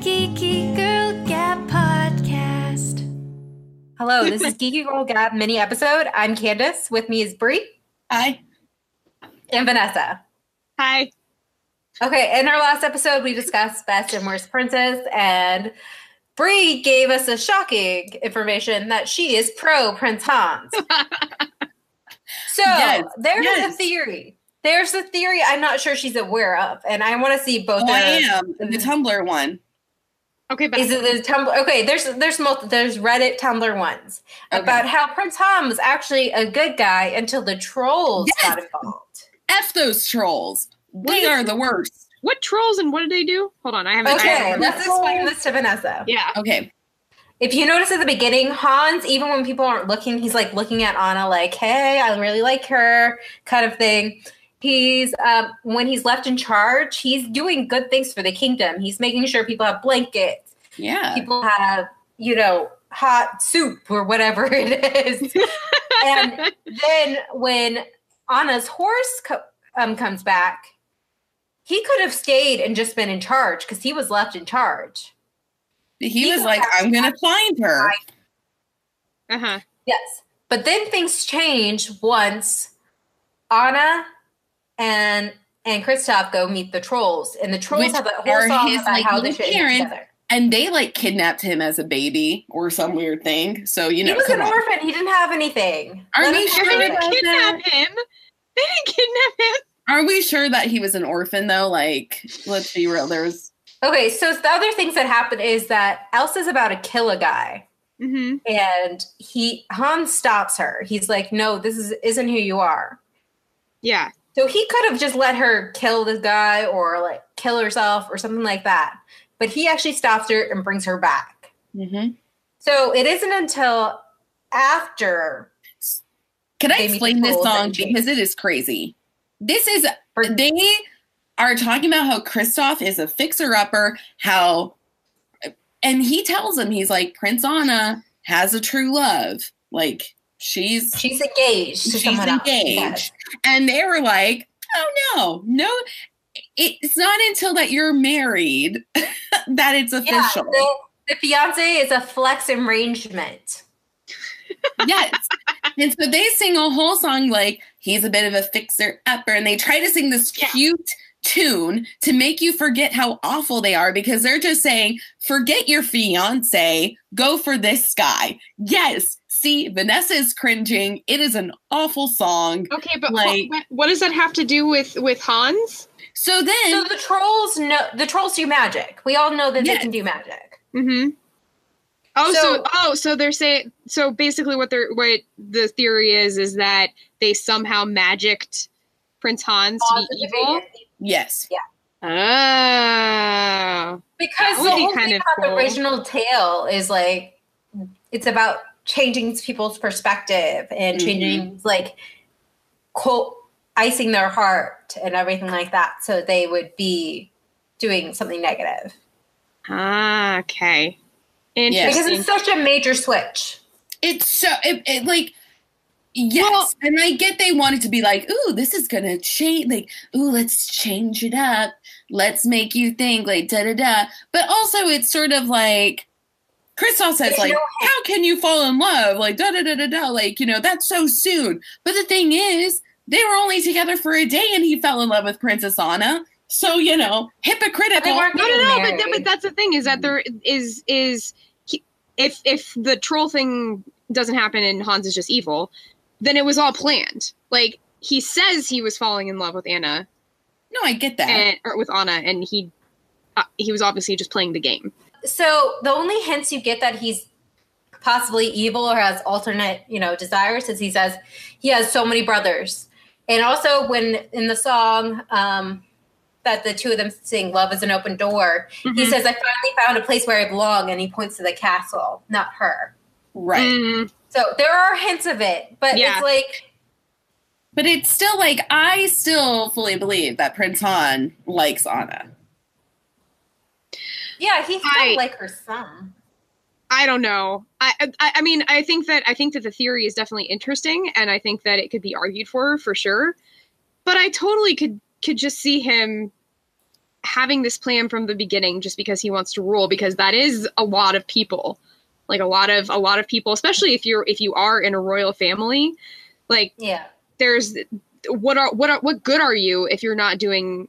Geeky Girl Gab podcast. Hello, this is Geeky Girl Gab mini episode. I'm Candace. With me is Bri Hi. and Vanessa. Hi. Okay, in our last episode, we discussed best and worst princess, and Bri gave us a shocking information that she is pro Prince Hans. So Yes, there's yes. a theory. There's a theory I'm not sure she's aware of, and I want to see both. Oh, I am the Tumblr one. Okay, but Is it the Tumblr? Okay, there's there's multi, there's Reddit Tumblr ones Okay. about how Prince Han was actually a good guy until the trolls Yes. got involved. F those trolls. They are the worst. what trolls and what did they do? Hold on, I haven't. I Okay, haven't- let's explain this to Vanessa. yeah. Okay. If you notice at the beginning, Hans, even when people aren't looking, he's like looking at Anna like, "Hey, I really like her," kind of thing. He's um, when he's left in charge, he's doing good things for the kingdom. He's making sure people have blankets, Yeah. people have, you know, hot soup or whatever it is. and then when Anna's horse co- um, comes back, he could have stayed and just been in charge because he was left in charge. He was like, I'm gonna find her. Uh huh. Yes. But then things change once Anna and and Kristoff go meet the trolls. And the trolls Which have a whole song his, about like, how they should get parents. together. And they like kidnapped him as a baby or some weird thing. So you know, he was an on. orphan. He didn't have anything. Are Let we sure They that. didn't kidnap him. They didn't kidnap him. Are we sure that he was an orphan though? Like, let's be real. There's Okay, so the other things that happen is that Elsa's about to kill a guy. Mm-hmm. And he Hans stops her. He's like, "No, this is isn't who you are." Yeah. So he could have just let her kill this guy or like kill herself or something like that. But he actually stops her and brings her back. Mhm. So it isn't until after Can I They meet the explain this song because it is crazy? This is they are talking about how Kristoff is a fixer upper, how and he tells him he's like Prince Anna has a true love. Like she's she's engaged to she's engaged. Yes. And they were like, "Oh no. No it's not until that you're married that it's Yeah, official." the, the fiance is a flex arrangement. yes. And so they sing a whole song like he's a bit of a fixer upper, and they try to sing this Yeah. cute tune to make you forget how awful they are because they're just saying, forget your fiance, go for this guy. Yes. See, Vanessa is cringing. It is an awful song. Okay, but Like- what, what does that have to do with with Hans? So then, So the trolls know the trolls do magic. We all know that Yes. they can do magic. Mm-hmm. Oh, so, So- oh, so they're saying so basically what they're what the theory is is that they somehow magicked Prince Hans to be evil. yes. Yeah. Oh. Because the would whole kind thing of about the cool. original tale is like it's about changing people's perspective and changing like quote icing their heart and everything like that so they would be doing something negative Ah, okay. Yes. because it's such a major switch It's so it, it like yes, Well- and I get they wanted to be like, ooh, this is gonna change. Like, ooh, let's change it up. Let's make you think like da da da. But also, it's sort of like Kristoff says, like, how can you fall in love? Like da da da da da. Like you know that's so soon. But the thing is, they were only together for a day, and he fell in love with Princess Anna. So you know, hypocritical. no, no, no. But, married. but that's the thing is that there is is if if the troll thing doesn't happen and Hans is just evil, then it was all planned. Like he says he was falling in love with Anna no, I get that. and or with Anna, and he uh, he was obviously just playing the game. So the only hints you get that he's possibly evil or has alternate you know desires is he says he has so many brothers and also when in the song um that the two of them sing love is an open door he Mhm. says i finally found a place where i belong and he points to the castle not her right. Mm, so there are hints of it but Yeah. it's like But it's still like I still fully believe that Prince Han likes Anna. Yeah he felt like her son I don't know. I, I I mean, I think that I think that the theory is definitely interesting, and I think that it could be argued for for sure. But I totally could could just see him having this plan from the beginning just because he wants to rule because that is a lot of people like a lot of a lot of people especially if you're if you are in a royal family like Yeah. there's what are what are what good are you if you're not doing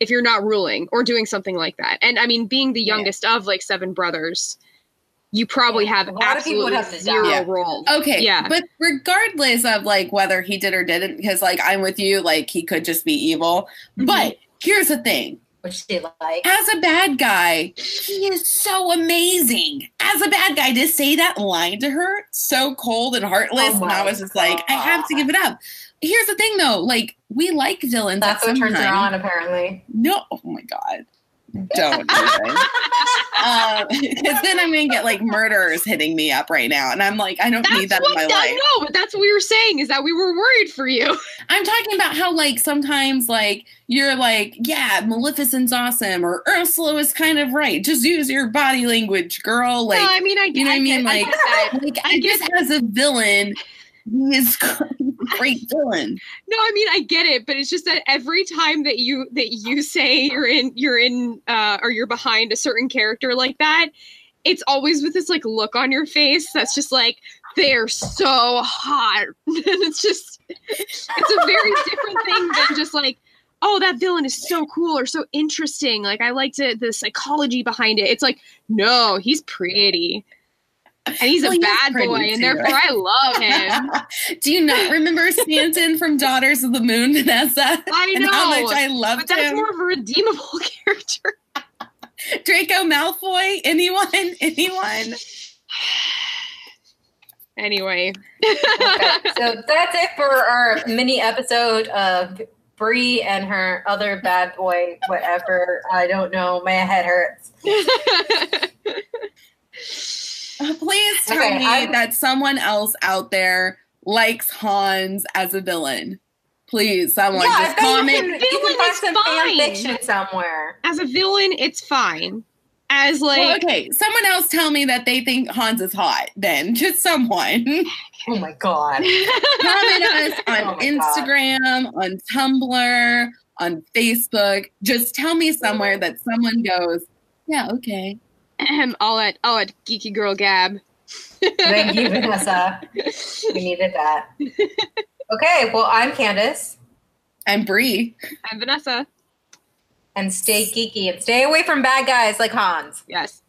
if you're not ruling or doing something like that and i mean being the Yeah. youngest of like seven brothers you probably Yeah, have a lot of people would absolutely have zero. Yeah. role Okay. Yeah. But regardless of like whether he did or didn't, because like I'm with you, like he could just be evil. Mhm. But here's the thing. Which they like. As a bad guy, he is so amazing. As a bad guy, to say that line to her, so cold and heartless, Oh and I was just like, I have to give it up. Here's the thing though, like we like villains That's what turns her on, apparently. No, oh my god. Don't even. Because uh, then I'm gonna get like murderers hitting me up right now, and I'm like, I don't that's need that in my that, life. no but that's what we were saying is that we were worried for you I'm talking about how like sometimes like you're like, yeah, Maleficent's awesome, or Ursula was kind of right. Just use your body language, girl. Like, no, i mean i you know what I mean? Like, that. like I guess as a villain, he is great villain. No, I mean I get it, but it's just that every time that you that you say you're in you're in uh or you're behind a certain character like that, it's always with this like look on your face that's just like they're so hot. and it's just it's a very different thing than just like oh that villain is so cool or so interesting. Like I liked it the psychology behind it. It's like no, he's pretty. And he's Well, a he bad pretty boy, and therefore? I love him. Do you not remember Stanton from Daughters of the Moon, Vanessa? I And how much know, I loved but that's him. more of a redeemable character. Draco Malfoy? Anyone? Anyone? Anyway, Okay, so that's it for our mini episode of Bri and her other bad boy, whatever. I don't know. My head hurts. Please tell Okay, me I- that someone else out there likes Hans as a villain. Please, someone yeah, just bet you comment. can, you can Villain is some fine. fan fiction somewhere. as a villain, it's fine. As like, Well, okay, someone else tell me that they think Hans is hot. Then just someone Oh my god. comment us oh on Oh my God. Instagram, on Tumblr, on Facebook. Just tell me somewhere that someone goes, yeah, okay. Ahem, I'll at I'll at Geeky Girl Gab. Thank you, Vanessa. We needed that. Okay, well, I'm Candace. I'm Bri. I'm Vanessa. And stay geeky and stay away from bad guys like Hans. Yes.